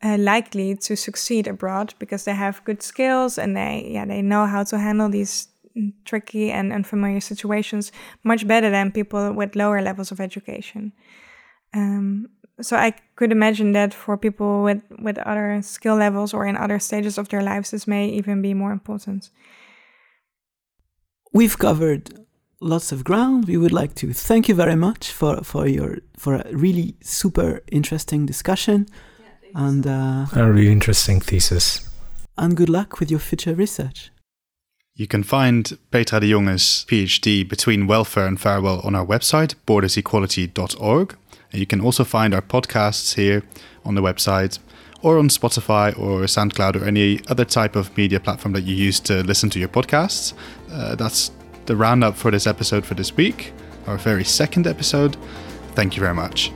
uh, likely to succeed abroad because they have good skills and they yeah they know how to handle these tricky and unfamiliar situations much better than people with lower levels of education. Um, so I could imagine that for people with, with other skill levels or in other stages of their lives, this may even be more important. We've covered lots of ground. We would like to thank you very much for, for your for a really super interesting discussion yeah, and uh, a really interesting thesis. And good luck with your future research. You can find Petra de Jong's PhD Between Welfare and Farewell on our website, bordersequality.org. And you can also find our podcasts here on the website or on Spotify or SoundCloud or any other type of media platform that you use to listen to your podcasts. Uh, that's the roundup for this episode for this week, our very second episode. Thank you very much.